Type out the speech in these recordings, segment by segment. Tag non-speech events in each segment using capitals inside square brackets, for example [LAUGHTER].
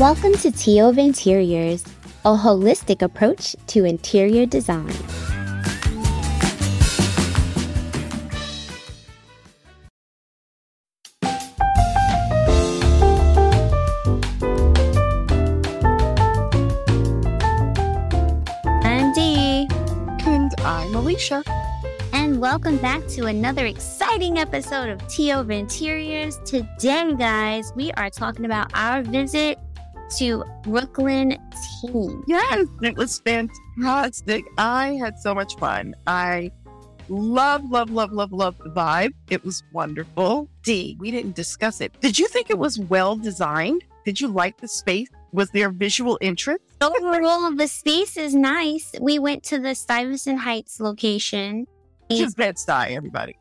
Welcome to Tea Over Interiors, a holistic approach to interior design. I'm Dee, And I'm Alicja. and welcome back to another exciting episode of Tea Over Interiors. Today, guys, we are talking about our visit to Brooklyn Tea. Yes, it was fantastic. I had so much fun. I love, love, love, love, love the vibe. It was wonderful. Dee, we didn't discuss it. Did you think it was well designed? Did you like the space? Was there visual interest? Overall, the space is nice. We went to the Stuyvesant Heights location. Just Bed-Stuy, everybody.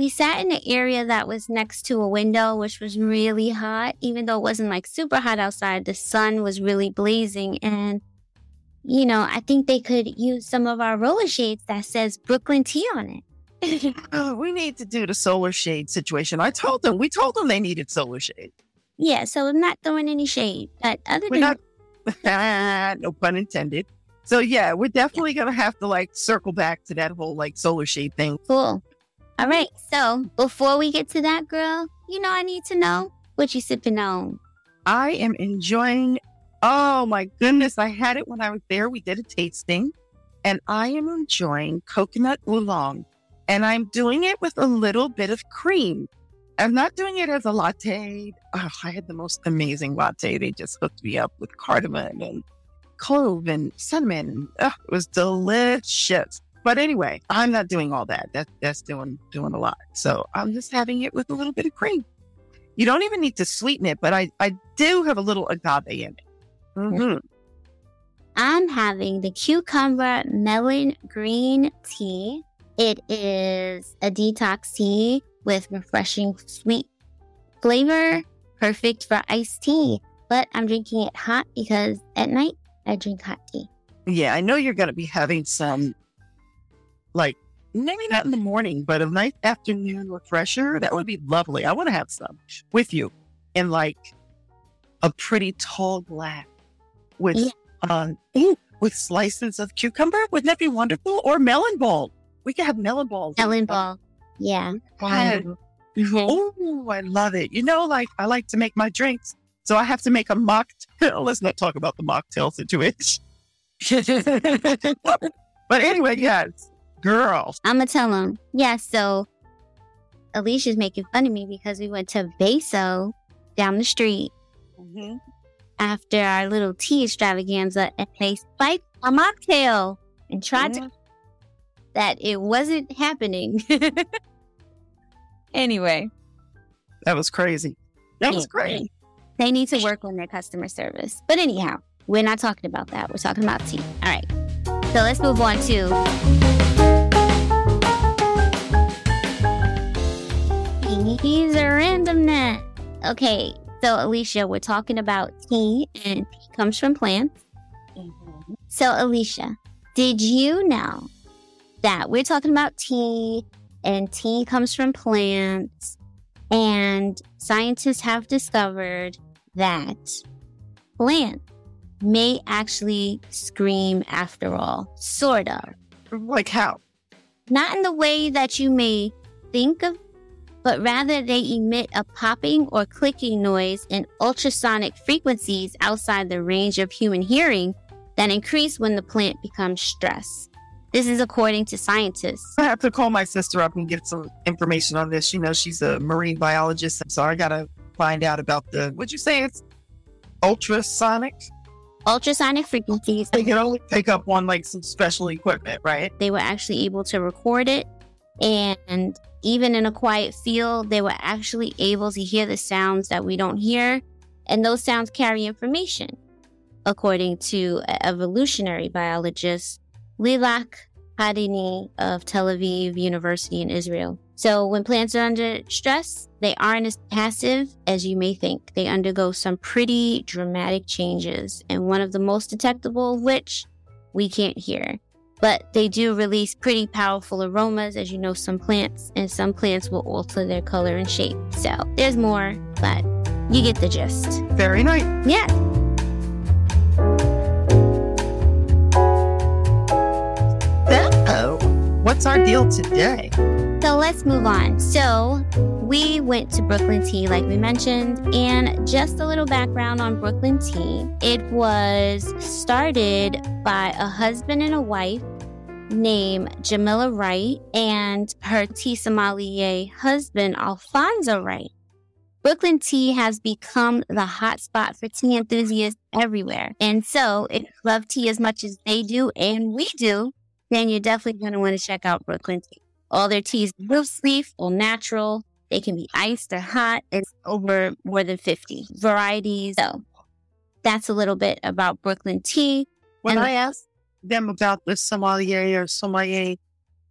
We sat in an area that was next to a window, which was really hot. Even though it wasn't like super hot outside, the sun was really blazing. And, you know, I think they could use some of our roller shades that says Brooklyn Tea on it. Oh, [LAUGHS] [LAUGHS] we need to do the solar shade situation. I told them, we told them they needed solar shade. yeah, so I'm not throwing any shade. But other We're than not, [LAUGHS] no pun intended. So yeah, we're definitely gonna have to like circle back to that whole like solar shade thing. cool. All right, so before we get to that, girl, you know I need to know what you sipping on. I am enjoying. Oh my goodness, I had it when I was there. We did a tasting, and I am enjoying coconut oolong, and I'm doing it with a little bit of cream. I'm not doing it as a latte. Oh, I had the most amazing latte. They just hooked me up with cardamom and clove and cinnamon. Oh, it was delicious. But anyway, I'm not doing all that. That that's doing doing a lot. So I'm just having it with a little bit of cream. You don't even need to sweeten it, but I, I do have a little agave in it. Mhm. I'm having the cucumber melon green tea. It is a detox tea with refreshing sweet flavor, perfect for iced tea. But I'm drinking it hot because at night I drink hot tea. Yeah, I know you're going to be having some, like, maybe not in the morning, but a nice afternoon refresher. That would be lovely. I want to have some with you in like a pretty tall glass with, Yeah. um, with slices of cucumber. Wouldn't that be wonderful? Or melon ball. We could have melon balls. Melon ball. Yeah. Yes. Oh, I love it. You know, like I like to make my drinks, so I have to make a mocktail. [LAUGHS] Let's not talk about the mocktail situation. [LAUGHS] but anyway, yes, girl. I'm to tell them. Yeah, so Alicja's making fun of me because we went to Beso down the street mm-hmm. after our little tea extravaganza and they spiked a mocktail and tried to mm-hmm. that it wasn't happening. [LAUGHS] anyway, That was crazy. That was great. they need to work on their customer service. But anyhow, we're not talking about that. We're talking about tea. All right. So let's move on to He's a randomness. Okay, so Alicja, we're talking about tea, and tea comes from plants. Mm-hmm. So, Alicja, did you know that we're talking about tea and tea comes from plants? And scientists have discovered that plants may actually scream after all, sort of. Like how? Not in the way that you may think of, but rather they emit a popping or clicking noise in ultrasonic frequencies outside the range of human hearing that increase when the plant becomes stressed. This is according to scientists. I have to call my sister up and get some information on this. You know, she's a marine biologist, so I gotta find out about the. What'd you say? It's ultrasonic. Ultrasonic frequencies, They can only pick up on like some special equipment, right? they were actually able to record it. And even in a quiet field, they were actually able to hear the sounds that we don't hear. And those sounds carry information, according to evolutionary biologist Lilach Hadany of Tel Aviv University in Israel. So when plants are under stress, they aren't as passive as you may think. They undergo some pretty dramatic changes, and one of the most detectable of which we can't hear but they do release pretty powerful aromas, as you know, some plants, and some plants will alter their color and shape. So there's more, but You get the gist. Very nice. Yeah. So, what's our deal today? So let's move on. So we went to Brooklyn Tea, like we mentioned, and just a little background on Brooklyn Tea. It was started by a husband and a wife named Jamila Wright and her tea sommelier husband, Alfonso Wright. Brooklyn Tea has become the hotspot for tea enthusiasts everywhere. And so, if you love tea as much as they do and we do, then you're definitely going to want to check out Brooklyn Tea. All their teas loose leaf all natural. They can be iced or hot. It's over more than 50 varieties. So that's a little bit about Brooklyn Tea. When And- I asked them about the sommelier or sommelier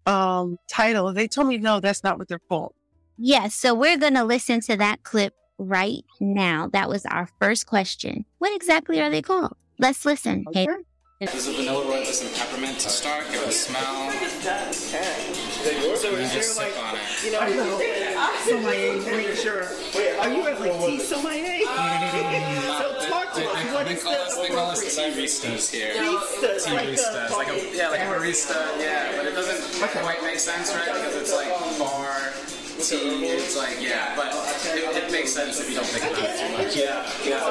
um, title, they told me no, that's not what they're called. Yes, so we're going to listen to that clip right now. That was our first question. What exactly are they called? Let's listen. Okay. There's a vanilla rooibos and peppermint to start, give it a smell, So is there like, you know, sommelier, make sure. Wait, are you at like tea sommelier? [LAUGHS] so talk to us. What They is call us, they the call us appropriate baristas here. baristas? Tea Like baristas, a, like a yeah, like a barista, yeah, but it doesn't quite make sense, right? Because it's like bar tea. It's like yeah, but it, it makes sense if you don't think about it too much. Yeah, Yeah,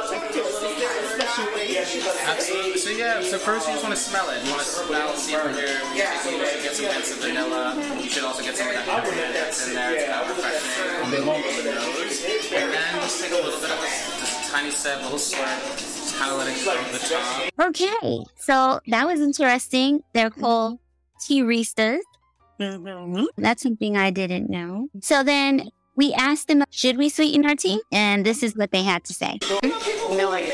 Absolutely. So yeah, so first you just want to smell it. You want to smell, see if you're, you should get some hints of vanilla. You should also get some of that peppermint that's in there. It's kind of refreshing on the nose. And then just take a little bit of a tiny sip, a little slurp. Just kind of let it go to the top. Okay. So that was interesting. They're mm-hmm. called tearistas. That's something I didn't know. So then we asked them, should we sweeten our tea? And this is what they had to say. No, like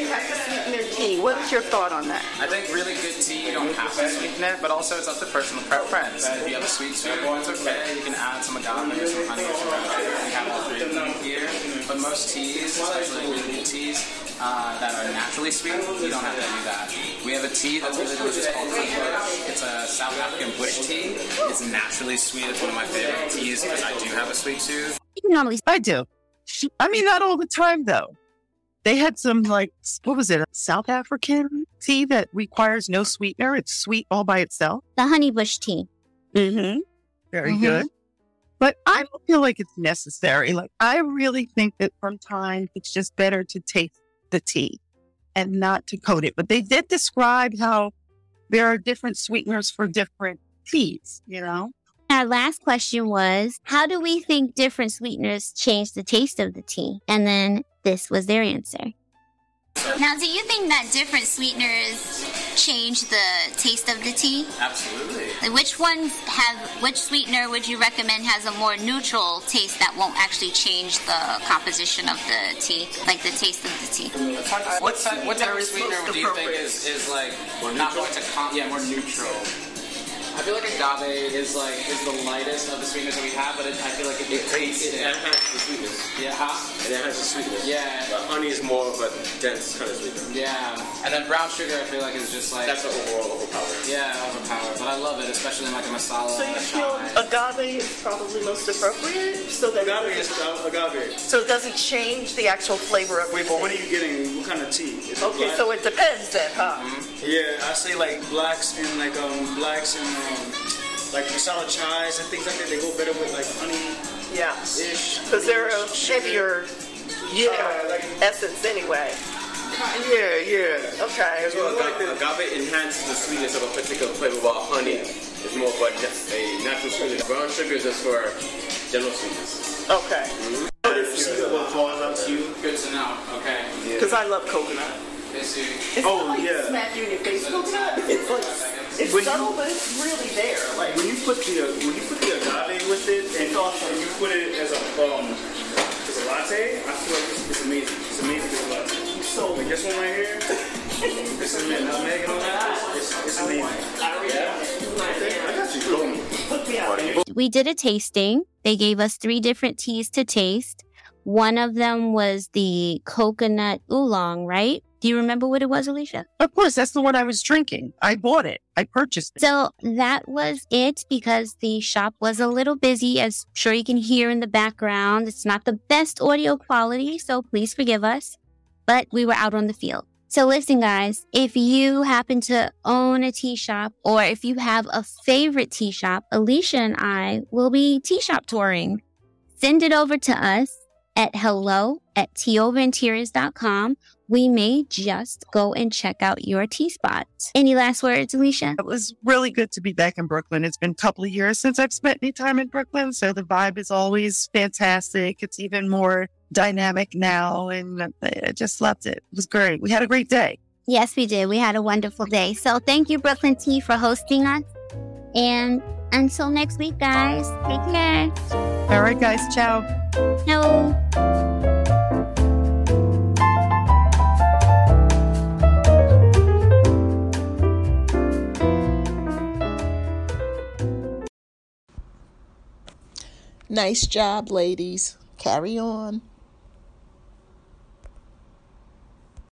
tea. What's your thought on that? I think really good tea, you don't have to sweeten it, but also it's up to personal preference. If you have a sweet tooth, it's okay. You can add some agave or some honey or some pepper. We have all three of them here. But most teas, especially really good teas, uh, that are naturally sweet, you don't have to do that. We have a tea that's really delicious called Honey Bush. It's a South African bush tea. It's naturally sweet. It's one of my favorite teas because I do have a sweet tooth. You normally I do. I mean, not all the time though. They had some like what was it? A South African tea that requires no sweetener. It's sweet all by itself. the honeybush tea. Mm-hmm. Very Mhm. good. But I don't feel like it's necessary. Like I really think that from time it's just better to taste the tea and not to coat it. But they did describe how there are different sweeteners for different teas, you know? Our last question was, how do we think different sweeteners change the taste of the tea? And then this was their answer. Now, do you think that different sweeteners change the taste of the tea? Absolutely. Like, Which ones have, which sweetener would you recommend has a more neutral taste that won't actually change the composition of the tea, like the taste of the tea? What type, what type of sweetener most do you think appropriate. is, is like not going to com- yeah more neutral? I feel like agave is like is the lightest of the sweeteners that we have, but it, I feel like it, it tastes It it. enhances the sweetness. Yeah, huh? It enhances the sweetness. Yeah. But honey is more of a dense kind of sweetener. Yeah, and then brown sugar I feel like is just like That's an overall overpowered. yeah overpowered, but I love it, especially in like a masala. So you feel agave is probably most appropriate, so that Agave is agave. so it doesn't change the actual flavor of Wait, but what are you getting? What kind of tea? Is Okay, black? so it depends then, huh? yeah, I say like blacks and like um blacks and um like masala chais and things like that. They go better with like honey Yeah, ish. because they're a heavier Yeah, uh, like essence anyway. Yeah, yeah. Okay. As well, like Agave, the, agave enhances the sweetness of a particular flavor, while honey is more of a, a natural sweetness. Brown sugar is just for general sweetness. Okay. see what falls out to you. Good to know. Okay. Because I love coconut. It's Oh, not like yeah. smack you in your face coconut. It's like it's When you- subtle, but it's really there. Like When you put the uh, when you put the agave with it and, and you put it as a um as a latte, I feel like it's, it's amazing. It's amazing as a latte. So. Like this one right here, [LAUGHS] this is mint nutmeg and all that. It's, it's amazing. I got you. Me. We did a tasting. They gave us three different teas to taste. One of them was the coconut oolong, right? Do you remember what it was, Alicja? Of course, that's the one I was drinking. I bought it. I purchased it. So that was it because the shop was a little busy, as sure you can hear in the background. It's not the best audio quality, so please forgive us. But we were out on the field. So listen, guys, if you happen to own a tea shop or if you have a favorite tea shop, Alicja and I will be tea shop touring. Send it over to us at hello at teaoverinteriors.com. We may just go and check out your tea spot. Any last words, Alicja? It was really good to be back in Brooklyn. It's been a couple of years since I've spent any time in Brooklyn. So the vibe is always fantastic. It's even more dynamic now. And I just loved it. It was great. We had a great day. Yes, we did. We had a wonderful day. So thank you, Brooklyn Tea, for hosting us. And until next week, guys, take care. All right, guys. Ciao. No. Nice job, ladies. Carry on.